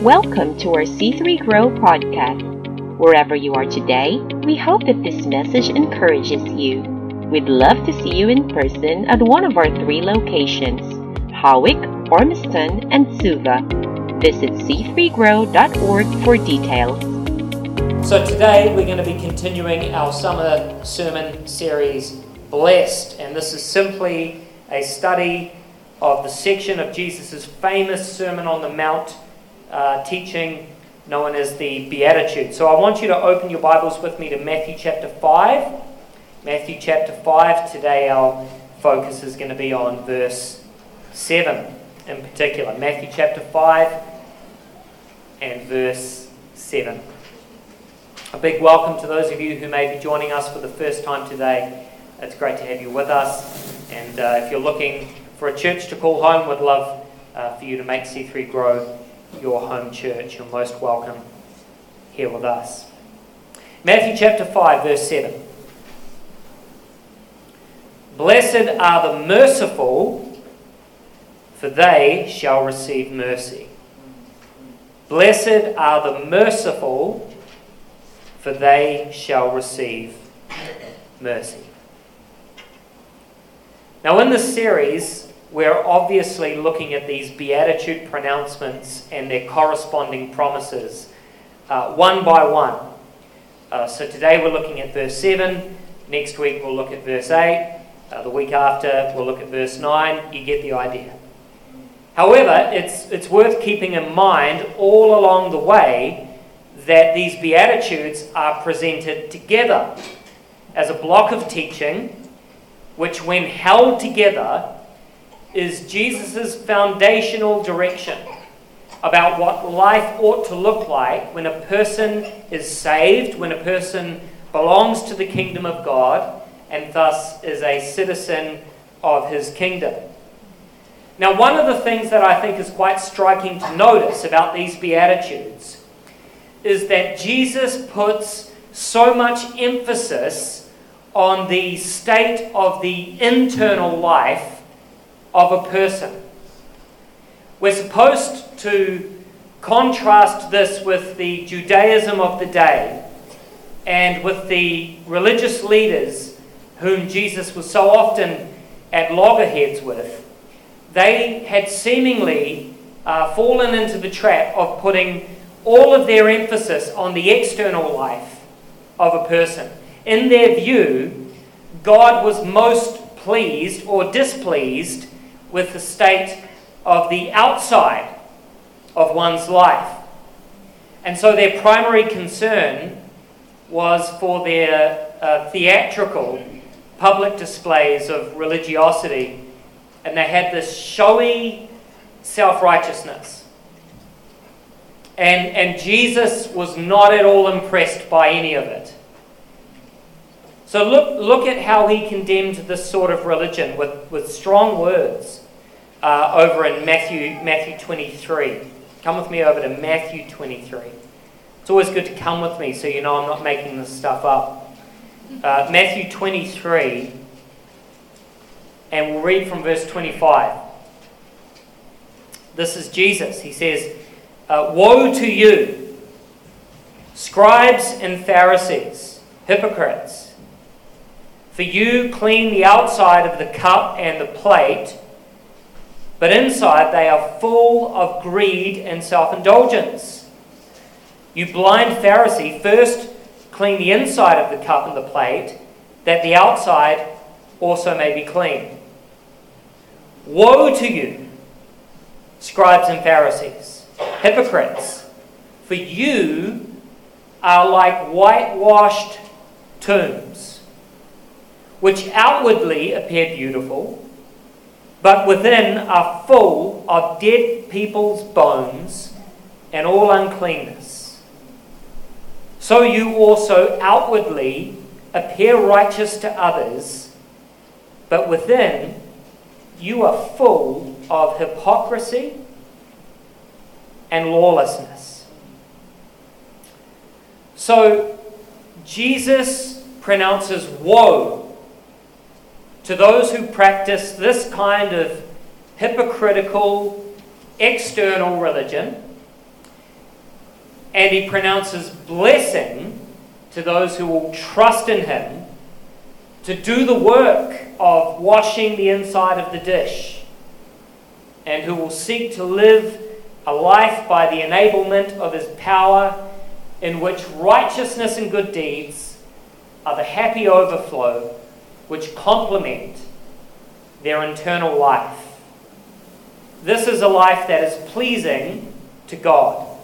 Welcome to our C3 Grow podcast. Wherever you are today, we hope that this message encourages you. We'd love to see you in person at one of our three locations Hawick, Ormiston, and Suva. Visit c3grow.org for details. So, today we're going to be continuing our summer sermon series, Blessed, and this is simply a study of the section of Jesus' famous Sermon on the Mount uh, teaching known as the Beatitudes. So, I want you to open your Bibles with me to Matthew chapter 5. Matthew chapter 5. Today, our focus is going to be on verse 7 in particular. Matthew chapter 5 and verse 7. A big welcome to those of you who may be joining us for the first time today. It's great to have you with us. And uh, if you're looking for a church to call home, we'd love uh, for you to make C3 Grow your home church. You're most welcome here with us. Matthew chapter 5, verse 7. Blessed are the merciful, for they shall receive mercy. Blessed are the merciful, for they shall receive mercy. Now, in this series, we're obviously looking at these beatitude pronouncements and their corresponding promises, uh, one by one. Uh, so today we're looking at verse 7. Next week we'll look at verse 8. Uh, the week after we'll look at verse 9. You get the idea. However, it's, it's worth keeping in mind all along the way that these Beatitudes are presented together as a block of teaching, which, when held together, is Jesus' foundational direction about what life ought to look like when a person is saved, when a person belongs to the kingdom of God, and thus is a citizen of his kingdom. Now, one of the things that I think is quite striking to notice about these Beatitudes is that Jesus puts so much emphasis on the state of the internal life of a person. We're supposed to contrast this with the Judaism of the day and with the religious leaders whom Jesus was so often at loggerheads with they had seemingly uh, fallen into the trap of putting all of their emphasis on the external life of a person. In their view, God was most pleased or displeased with the state of the outside of one's life. And so their primary concern was for their uh, theatrical public displays of religiosity and they had this showy self righteousness. And, and Jesus was not at all impressed by any of it. So look, look at how he condemned this sort of religion with, with strong words uh, over in Matthew, Matthew 23. Come with me over to Matthew 23. It's always good to come with me so you know I'm not making this stuff up. Uh, Matthew 23 and we'll read from verse 25. This is Jesus. He says, uh, Woe to you, scribes and Pharisees, hypocrites! For you clean the outside of the cup and the plate, but inside they are full of greed and self indulgence. You blind Pharisee, first clean the inside of the cup and the plate, that the outside also may be clean. Woe to you, scribes and Pharisees, hypocrites, for you are like whitewashed tombs, which outwardly appear beautiful, but within are full of dead people's bones and all uncleanness. So you also outwardly appear righteous to others, but within you are full of hypocrisy and lawlessness. So, Jesus pronounces woe to those who practice this kind of hypocritical external religion and he pronounces blessing to those who will trust in him to do the work of washing the inside of the dish and who will seek to live a life by the enablement of his power in which righteousness and good deeds are the happy overflow which complement their internal life. This is a life that is pleasing to God.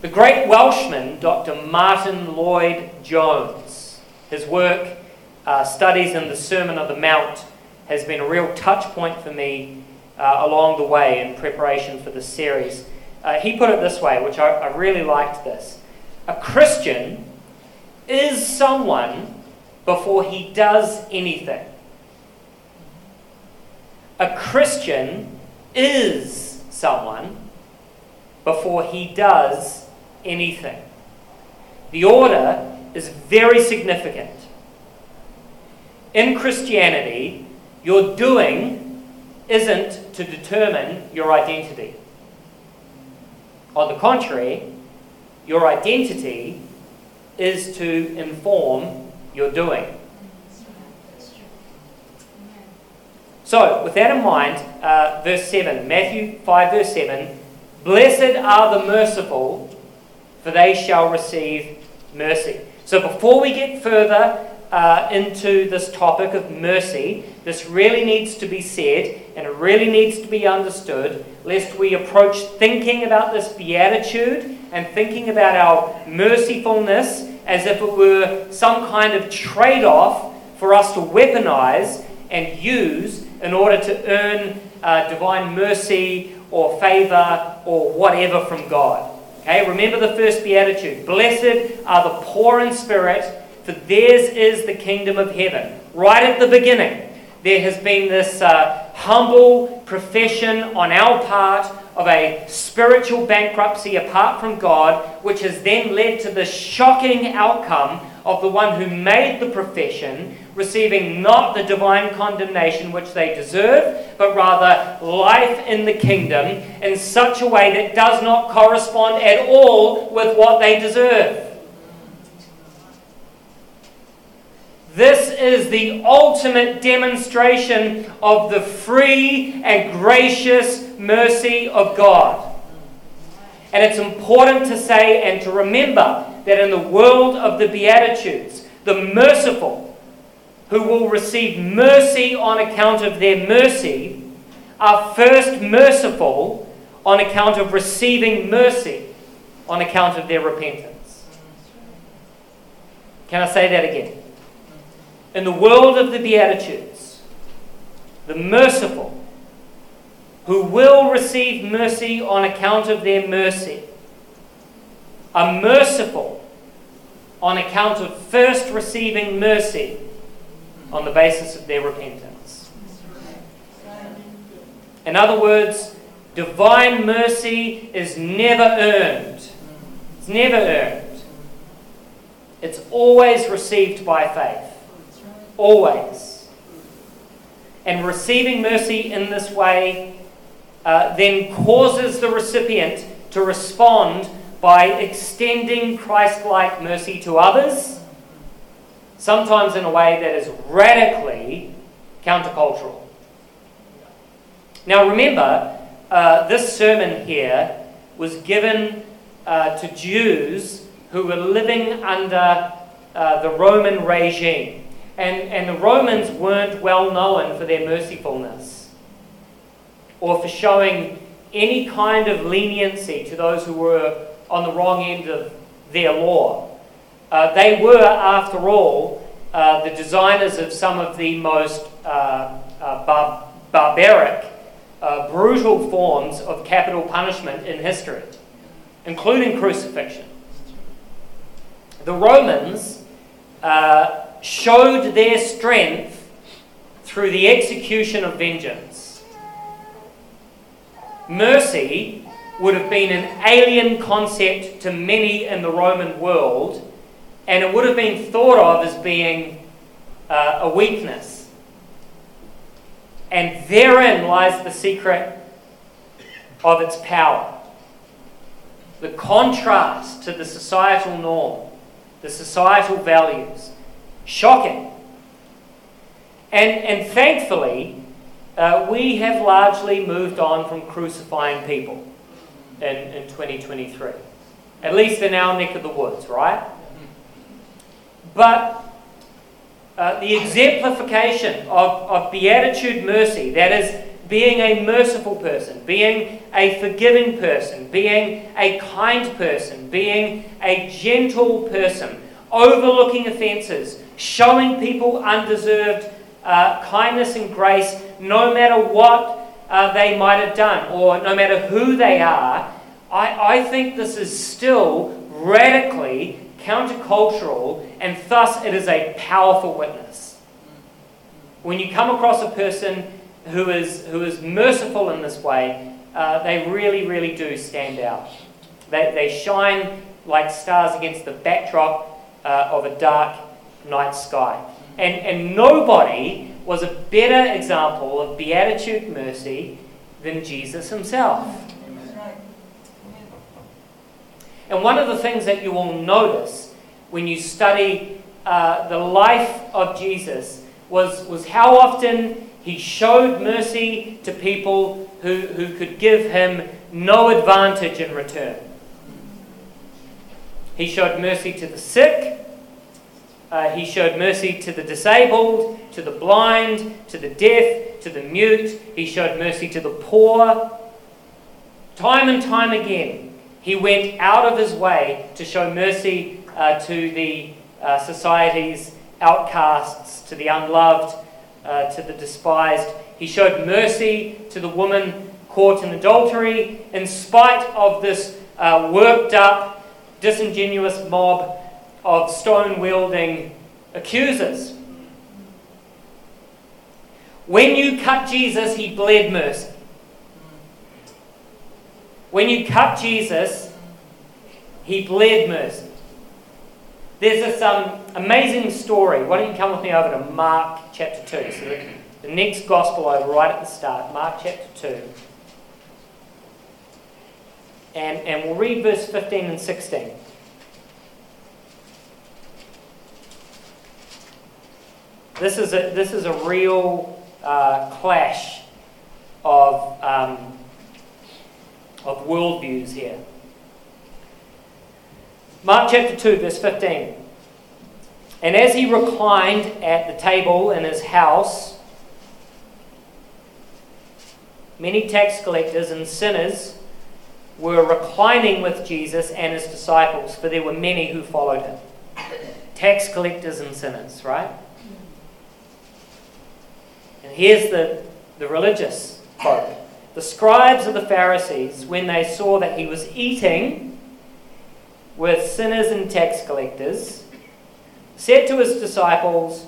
The great Welshman, Dr. Martin Lloyd Jones, his work, uh, Studies in the Sermon on the Mount, has been a real touch point for me uh, along the way in preparation for this series. Uh, he put it this way, which I, I really liked this. A Christian is someone before he does anything. A Christian is someone before he does anything. The order is very significant. In Christianity, your doing isn't to determine your identity. On the contrary, your identity is to inform your doing. So, with that in mind, uh, verse 7, Matthew 5, verse 7 Blessed are the merciful, for they shall receive mercy. So, before we get further uh, into this topic of mercy, this really needs to be said and it really needs to be understood, lest we approach thinking about this beatitude and thinking about our mercifulness as if it were some kind of trade off for us to weaponize and use in order to earn uh, divine mercy or favor or whatever from God. Okay, remember the first beatitude. Blessed are the poor in spirit, for theirs is the kingdom of heaven. Right at the beginning, there has been this uh, humble profession on our part of a spiritual bankruptcy apart from God, which has then led to the shocking outcome of the one who made the profession receiving not the divine condemnation which they deserve, but rather life in the kingdom in such a way that does not correspond at all with what they deserve. This is the ultimate demonstration of the free and gracious mercy of God. And it's important to say and to remember that in the world of the Beatitudes, the merciful, who will receive mercy on account of their mercy, are first merciful on account of receiving mercy on account of their repentance. Can I say that again? In the world of the Beatitudes, the merciful, who will receive mercy on account of their mercy, are merciful on account of first receiving mercy on the basis of their repentance. In other words, divine mercy is never earned. It's never earned. It's always received by faith. Always. And receiving mercy in this way uh, then causes the recipient to respond by extending Christ like mercy to others, sometimes in a way that is radically countercultural. Now, remember, uh, this sermon here was given uh, to Jews who were living under uh, the Roman regime. And, and the Romans weren't well known for their mercifulness or for showing any kind of leniency to those who were on the wrong end of their law. Uh, they were, after all, uh, the designers of some of the most uh, uh bar- barbaric, uh, brutal forms of capital punishment in history, including crucifixion. The Romans uh, showed their strength through the execution of vengeance. Mercy would have been an alien concept to many in the Roman world, and it would have been thought of as being uh, a weakness. And therein lies the secret of its power. the contrast to the societal norm, the societal values. Shocking. And, and thankfully, uh, we have largely moved on from crucifying people in, in 2023, at least in our neck of the woods, right? But uh, the exemplification of, of beatitude mercy, that is, being a merciful person, being a forgiving person, being a kind person, being a gentle person, overlooking offences, showing people undeserved uh, kindness and grace no matter what uh, they might have done or no matter who they are, I, I think this is still radically countercultural and thus it is a powerful witness. When you come across a person who is, who is merciful in this way, uh, they really, really do stand out. They, they shine like stars against the backdrop uh, of a dark night sky. And, and nobody was a better example of beatitude mercy than Jesus himself. And one of the things that you will notice when you study uh, the life of Jesus was, was how often he showed mercy to people who, who could give him no advantage in return. He showed mercy to the sick, uh, he showed mercy to the disabled, to the blind, to the deaf, to the mute. He showed mercy to the poor. Time and time again, he went out of his way to show mercy uh, to the uh, society's outcasts, to the unloved, uh, to the despised. He showed mercy to the woman caught in adultery in spite of this uh, worked up, disingenuous mob of stone wielding accusers. When you cut Jesus, he bled mercy. When you cut Jesus, he bled mercy. There's this um, amazing story. Why don't you come with me over to Mark chapter 2? So the, the next gospel over right at the start, Mark chapter 2. And, and we'll read verse 15 and 16. This is a, this is a real uh, clash of, um, of worldviews here. Mark chapter 2, verse 15. And as he reclined at the table in his house, many tax collectors and sinners were reclining with Jesus and his disciples, for there were many who followed him. Tax collectors and sinners, right? And here's the, the religious folk. The scribes of the Pharisees, when they saw that he was eating with sinners and tax collectors, said to his disciples,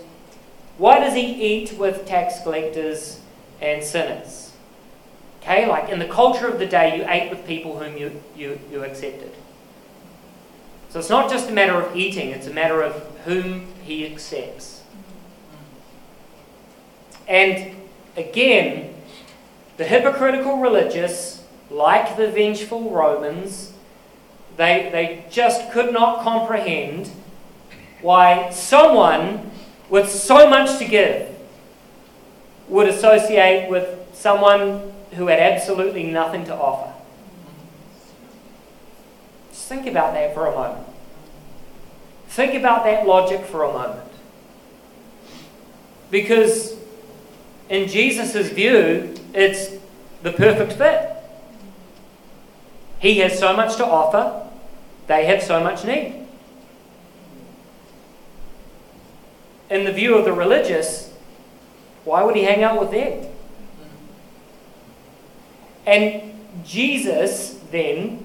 Why does he eat with tax collectors and sinners? Okay, like in the culture of the day, you ate with people whom you, you, you accepted. So it's not just a matter of eating, it's a matter of whom he accepts. And again, the hypocritical religious, like the vengeful Romans, they, they just could not comprehend why someone with so much to give would associate with someone who had absolutely nothing to offer. Just think about that for a moment. Think about that logic for a moment. Because in Jesus' view, it's the perfect fit. He has so much to offer, they have so much need. In the view of the religious, why would he hang out with them? And Jesus then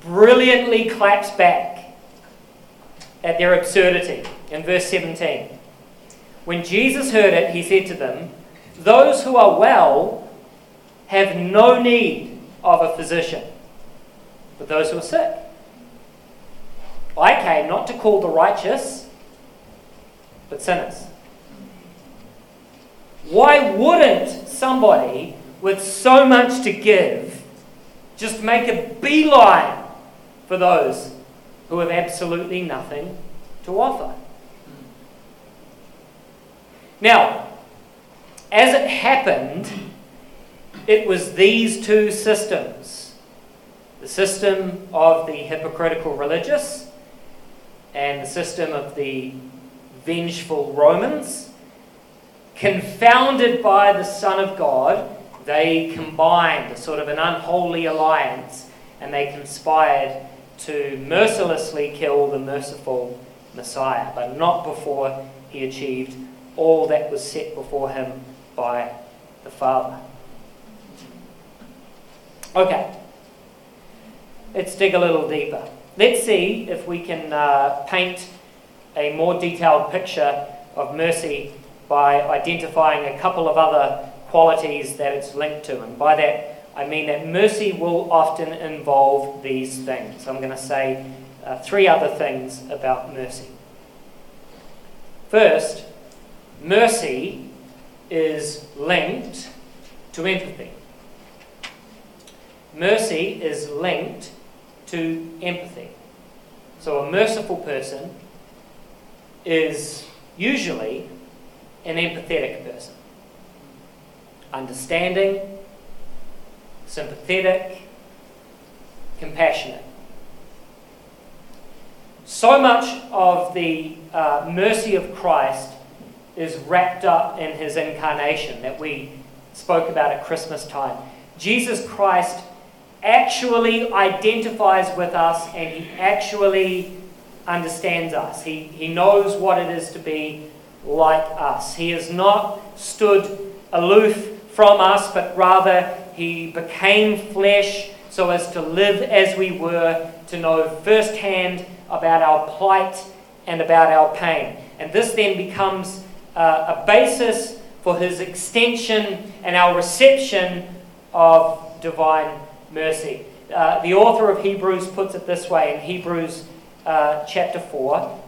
brilliantly claps back at their absurdity in verse 17. When Jesus heard it, he said to them, those who are well have no need of a physician, but those who are sick. I came not to call the righteous, but sinners. Why wouldn't somebody with so much to give just make a beeline for those who have absolutely nothing to offer. Now, as it happened, it was these two systems. The system of the hypocritical religious and the system of the vengeful Romans, confounded by the Son of God, they combined a sort of an unholy alliance and they conspired to mercilessly kill the merciful Messiah, but not before he achieved all that was set before him by the Father. Okay, let's dig a little deeper. Let's see if we can uh, paint a more detailed picture of mercy by identifying a couple of other qualities that it's linked to. And by that, I mean that mercy will often involve these things. I'm going to say uh, three other things about mercy. First, mercy is linked to empathy. Mercy is linked to empathy. So, a merciful person is usually an empathetic person. Understanding, sympathetic, compassionate. So much of the uh, mercy of Christ is wrapped up in his incarnation that we spoke about at Christmas time. Jesus Christ actually identifies with us and he actually understands us. He, he knows what it is to be like us. He has not stood aloof from us, but rather he became flesh so as to live as we were, to know firsthand about our plight and about our pain. And this then becomes uh, a basis for his extension and our reception of divine mercy. Uh, the author of Hebrews puts it this way in Hebrews uh, chapter 4.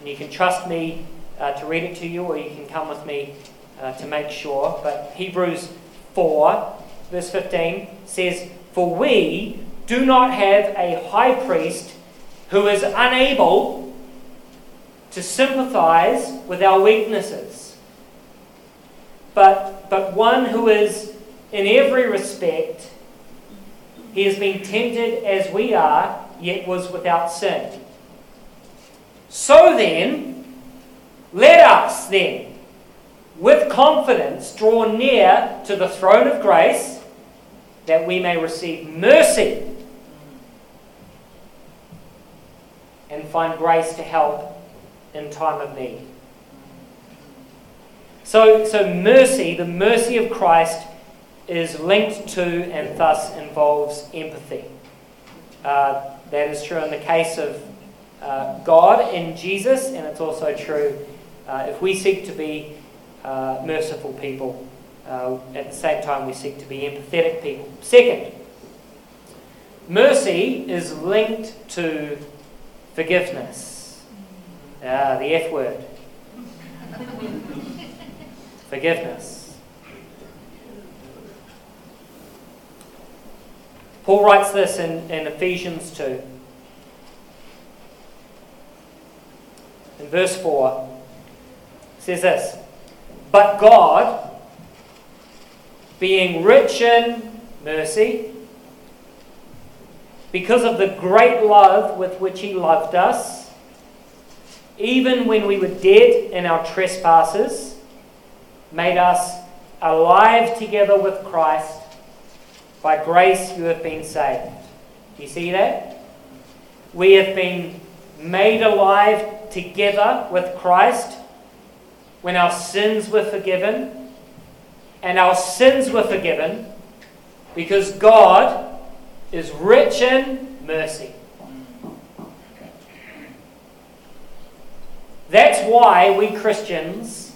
And you can trust me uh, to read it to you, or you can come with me uh, to make sure. But Hebrews 4, verse 15 says, For we do not have a high priest who is unable to sympathize with our weaknesses, but, but one who is in every respect, he has been tempted as we are, yet was without sin. So then, let us then, with confidence, draw near to the throne of grace that we may receive mercy and find grace to help in time of need. So, so mercy, the mercy of Christ, is linked to and thus involves empathy. Uh, that is true in the case of uh, God in Jesus, and it's also true uh, if we seek to be uh, merciful people. Uh, at the same time, we seek to be empathetic people. Second, mercy is linked to forgiveness. Ah, the F word. forgiveness. Paul writes this in, in Ephesians 2. In verse 4, says this But God, being rich in mercy, because of the great love with which He loved us, even when we were dead in our trespasses, made us alive together with Christ. By grace you have been saved. Do you see that? We have been made alive together with Christ when our sins were forgiven. And our sins were forgiven because God is rich in mercy. That's why we Christians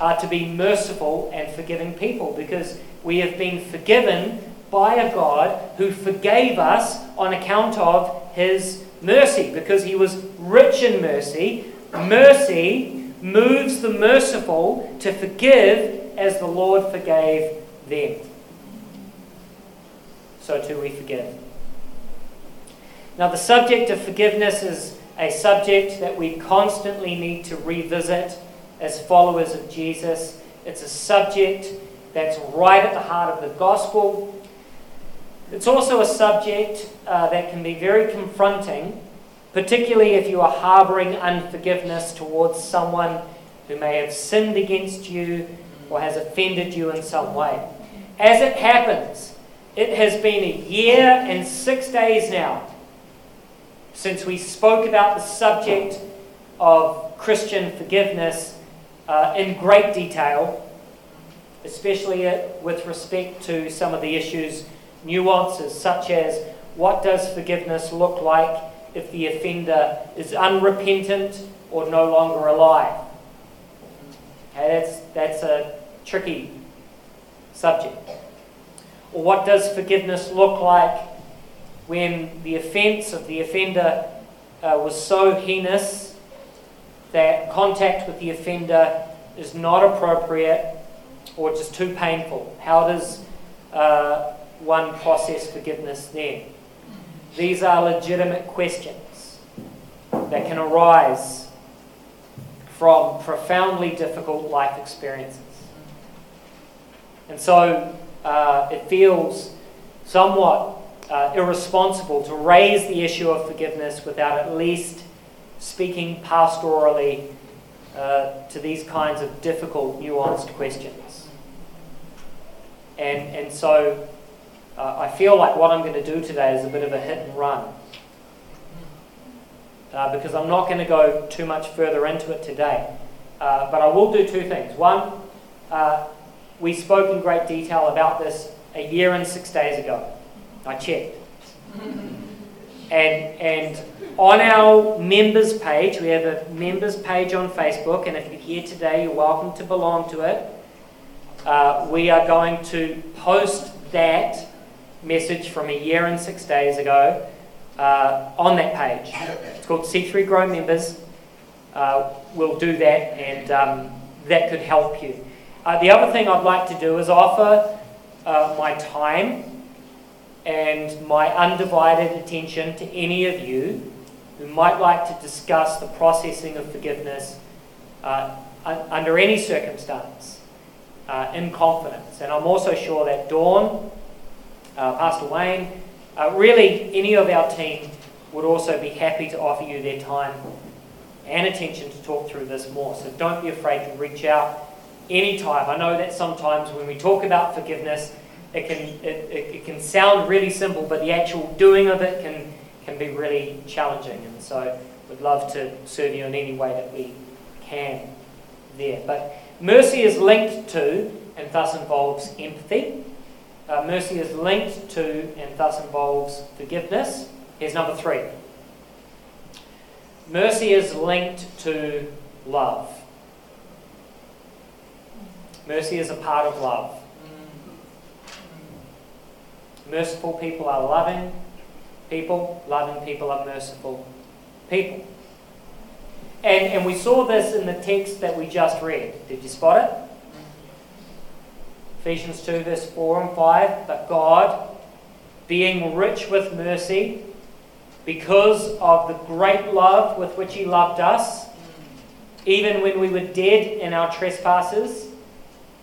are to be merciful and forgiving people because we have been forgiven by a God who forgave us on account of his mercy because he was rich in mercy. Mercy moves the merciful to forgive as the Lord forgave them. So too we forgive. Now, the subject of forgiveness is a subject that we constantly need to revisit as followers of Jesus. It's a subject that's right at the heart of the gospel. It's also a subject uh, that can be very confronting, particularly if you are harboring unforgiveness towards someone who may have sinned against you or has offended you in some way. As it happens, it has been a year and six days now since we spoke about the subject of Christian forgiveness uh, in great detail, especially with respect to some of the issues, nuances, such as what does forgiveness look like if the offender is unrepentant or no longer alive? Okay, that's, that's a tricky subject. Or what does forgiveness look like when the offence of the offender uh, was so heinous that contact with the offender is not appropriate or just too painful? How does uh, one process forgiveness then? These are legitimate questions that can arise from profoundly difficult life experiences. And so uh, it feels somewhat uh, irresponsible to raise the issue of forgiveness without at least speaking pastorally uh, to these kinds of difficult, nuanced questions. And, and so uh, I feel like what I'm going to do today is a bit of a hit and run. Uh, because I'm not going to go too much further into it today. Uh, but I will do two things. One, uh, we spoke in great detail about this a year and six days ago. I checked. and, and on our members page, we have a members page on Facebook, and if you're here today, you're welcome to belong to it. Uh, we are going to post that message from a year and six days ago uh, on that page. It's called C3 Grow Members. Uh, we'll do that, and um, that could help you. Uh, the other thing I'd like to do is offer uh, my time and my undivided attention to any of you who might like to discuss the processing of forgiveness uh, under any circumstance uh, in confidence. And I'm also sure that Dawn, uh, Pastor Wayne, uh, really any of our team would also be happy to offer you their time and attention to talk through this more. So don't be afraid to reach out anytime. I know that sometimes when we talk about forgiveness, it can, it, it, it, can sound really simple, but the actual doing of it can, can be really challenging. And so we'd love to serve you in any way that we can there. But mercy is linked to and thus involves empathy. Uh, mercy is linked to and thus involves forgiveness. Here's number three. Mercy is linked to love. Mercy is a part of love. Merciful people are loving people, loving people are merciful people. And, and we saw this in the text that we just read. Did you spot it? Ephesians 2, verse 4 and 5. But God, being rich with mercy, because of the great love with which He loved us, even when we were dead in our trespasses,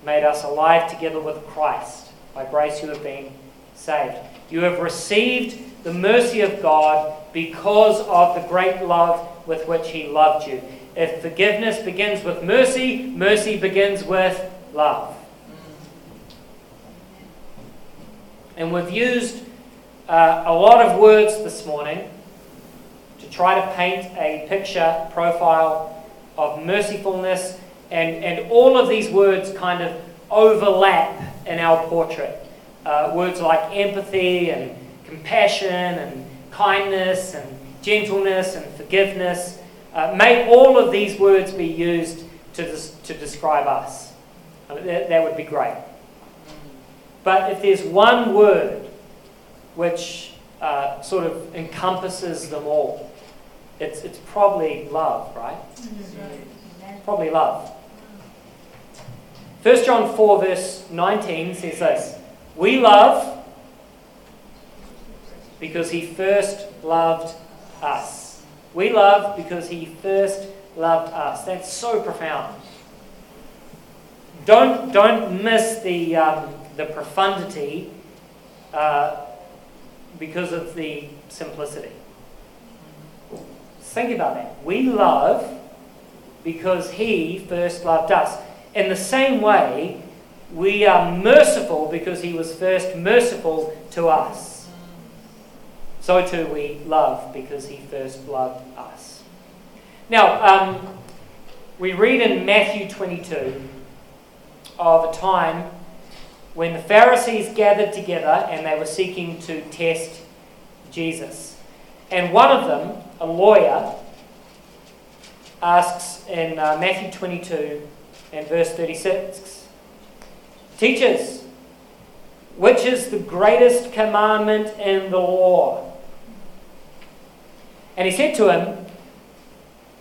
made us alive together with Christ. By grace you have been saved. You have received the mercy of God because of the great love with which He loved you. If forgiveness begins with mercy, mercy begins with love. And we've used uh, a lot of words this morning to try to paint a picture, profile of mercifulness, and, and all of these words kind of overlap in our portrait uh, words like empathy and compassion and kindness and gentleness and forgiveness. Uh, may all of these words be used to, des- to describe us. Mean, that, that would be great. But if there's one word which uh, sort of encompasses them all, it's, it's probably love, right? Mm-hmm. Probably love. 1 John 4, verse 19 says this we love because he first loved us. We love because he first loved us. That's so profound. Don't, don't miss the, um, the profundity uh, because of the simplicity. Think about that. We love because he first loved us. In the same way, we are merciful because he was first merciful to us. So too we love because he first loved us. Now, um, we read in Matthew 22 of a time when the Pharisees gathered together and they were seeking to test Jesus. And one of them, a lawyer, asks in uh, Matthew 22 and verse 36 Teachers, which is the greatest commandment in the law? And he said to him,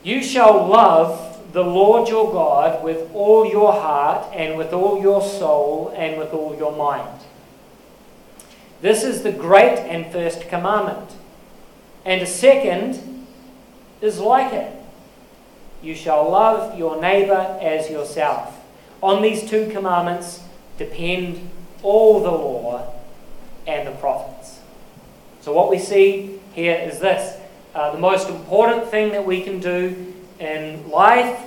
You shall love the Lord your God with all your heart and with all your soul and with all your mind. This is the great and first commandment. And a second is like it. You shall love your neighbor as yourself. On these two commandments depend all the law and the prophets. So, what we see here is this uh, the most important thing that we can do in life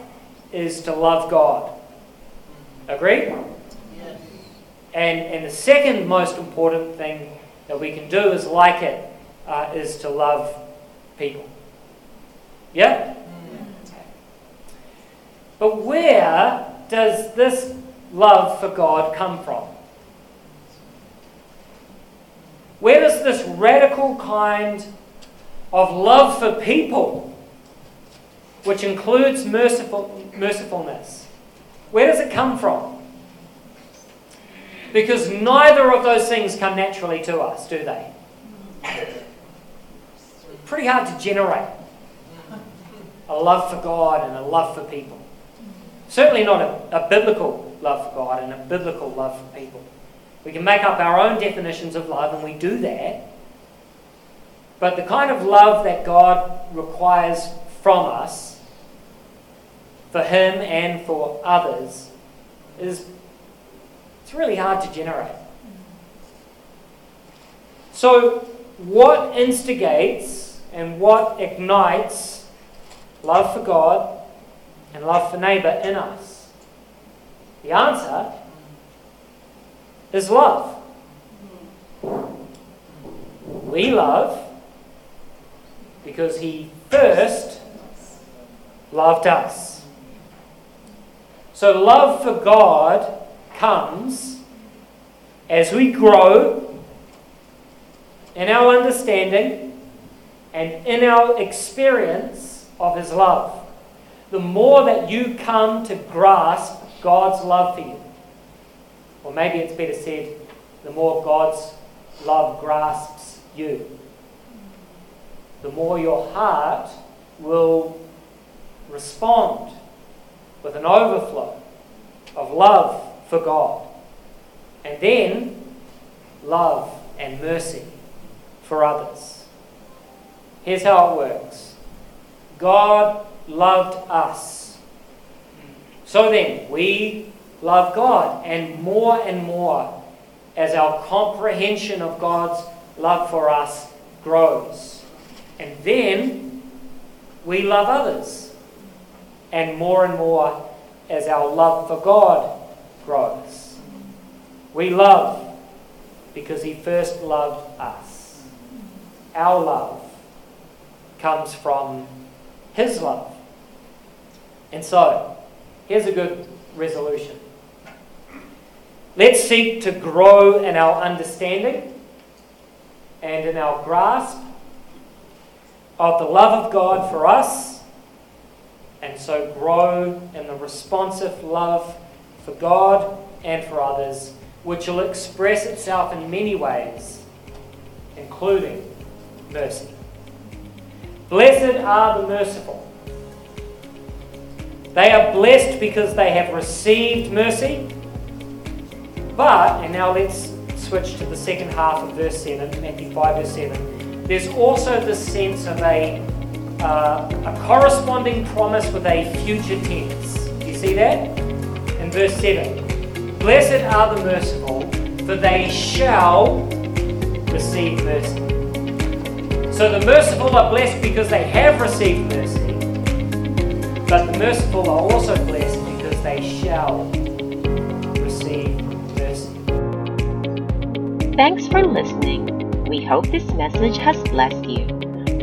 is to love God. Agree? Yes. And, and the second most important thing that we can do is like it, uh, is to love people. Yeah? But where does this love for God come from? Where does this radical kind of love for people which includes merciful, mercifulness. Where does it come from? Because neither of those things come naturally to us, do they? Pretty hard to generate a love for God and a love for people. Certainly not a, a biblical love for God and a biblical love for people. We can make up our own definitions of love, and we do that. But the kind of love that God requires from us for him and for others is it's really hard to generate. So, what instigates and what ignites love for God and love for neighbour in us? The answer is love. We love because He first loved us. So, love for God comes as we grow in our understanding and in our experience of His love. The more that you come to grasp God's love for you, or maybe it's better said, the more God's love grasps you, the more your heart will respond with an overflow of love for God. And then love and mercy for others. Here's how it works God loved us. So then, we love God, and more and more as our comprehension of God's love for us grows. And then we love others and more and more as our love for God grows. We love because He first loved us. Our love comes from His love. And so, here's a good resolution. Let's seek to grow in our understanding and in our grasp of the love of God for us and so grow in the responsive love for God and for others, which will express itself in many ways, including mercy. Blessed are the merciful. They are blessed because they have received mercy. But, and now let's switch to the second half of verse 7, Matthew 5, verse 7. there's also the sense of a, uh, a corresponding promise with a future tense. Do you see that? In verse 7 Blessed are the merciful, for they shall receive mercy. So the merciful are blessed because they have received mercy, merciful are also blessed because they shall receive mercy. Thanks for listening. We hope this message has blessed you.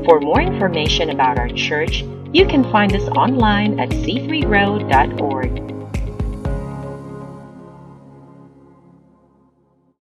For more information about our church, you can find us online at c3road.org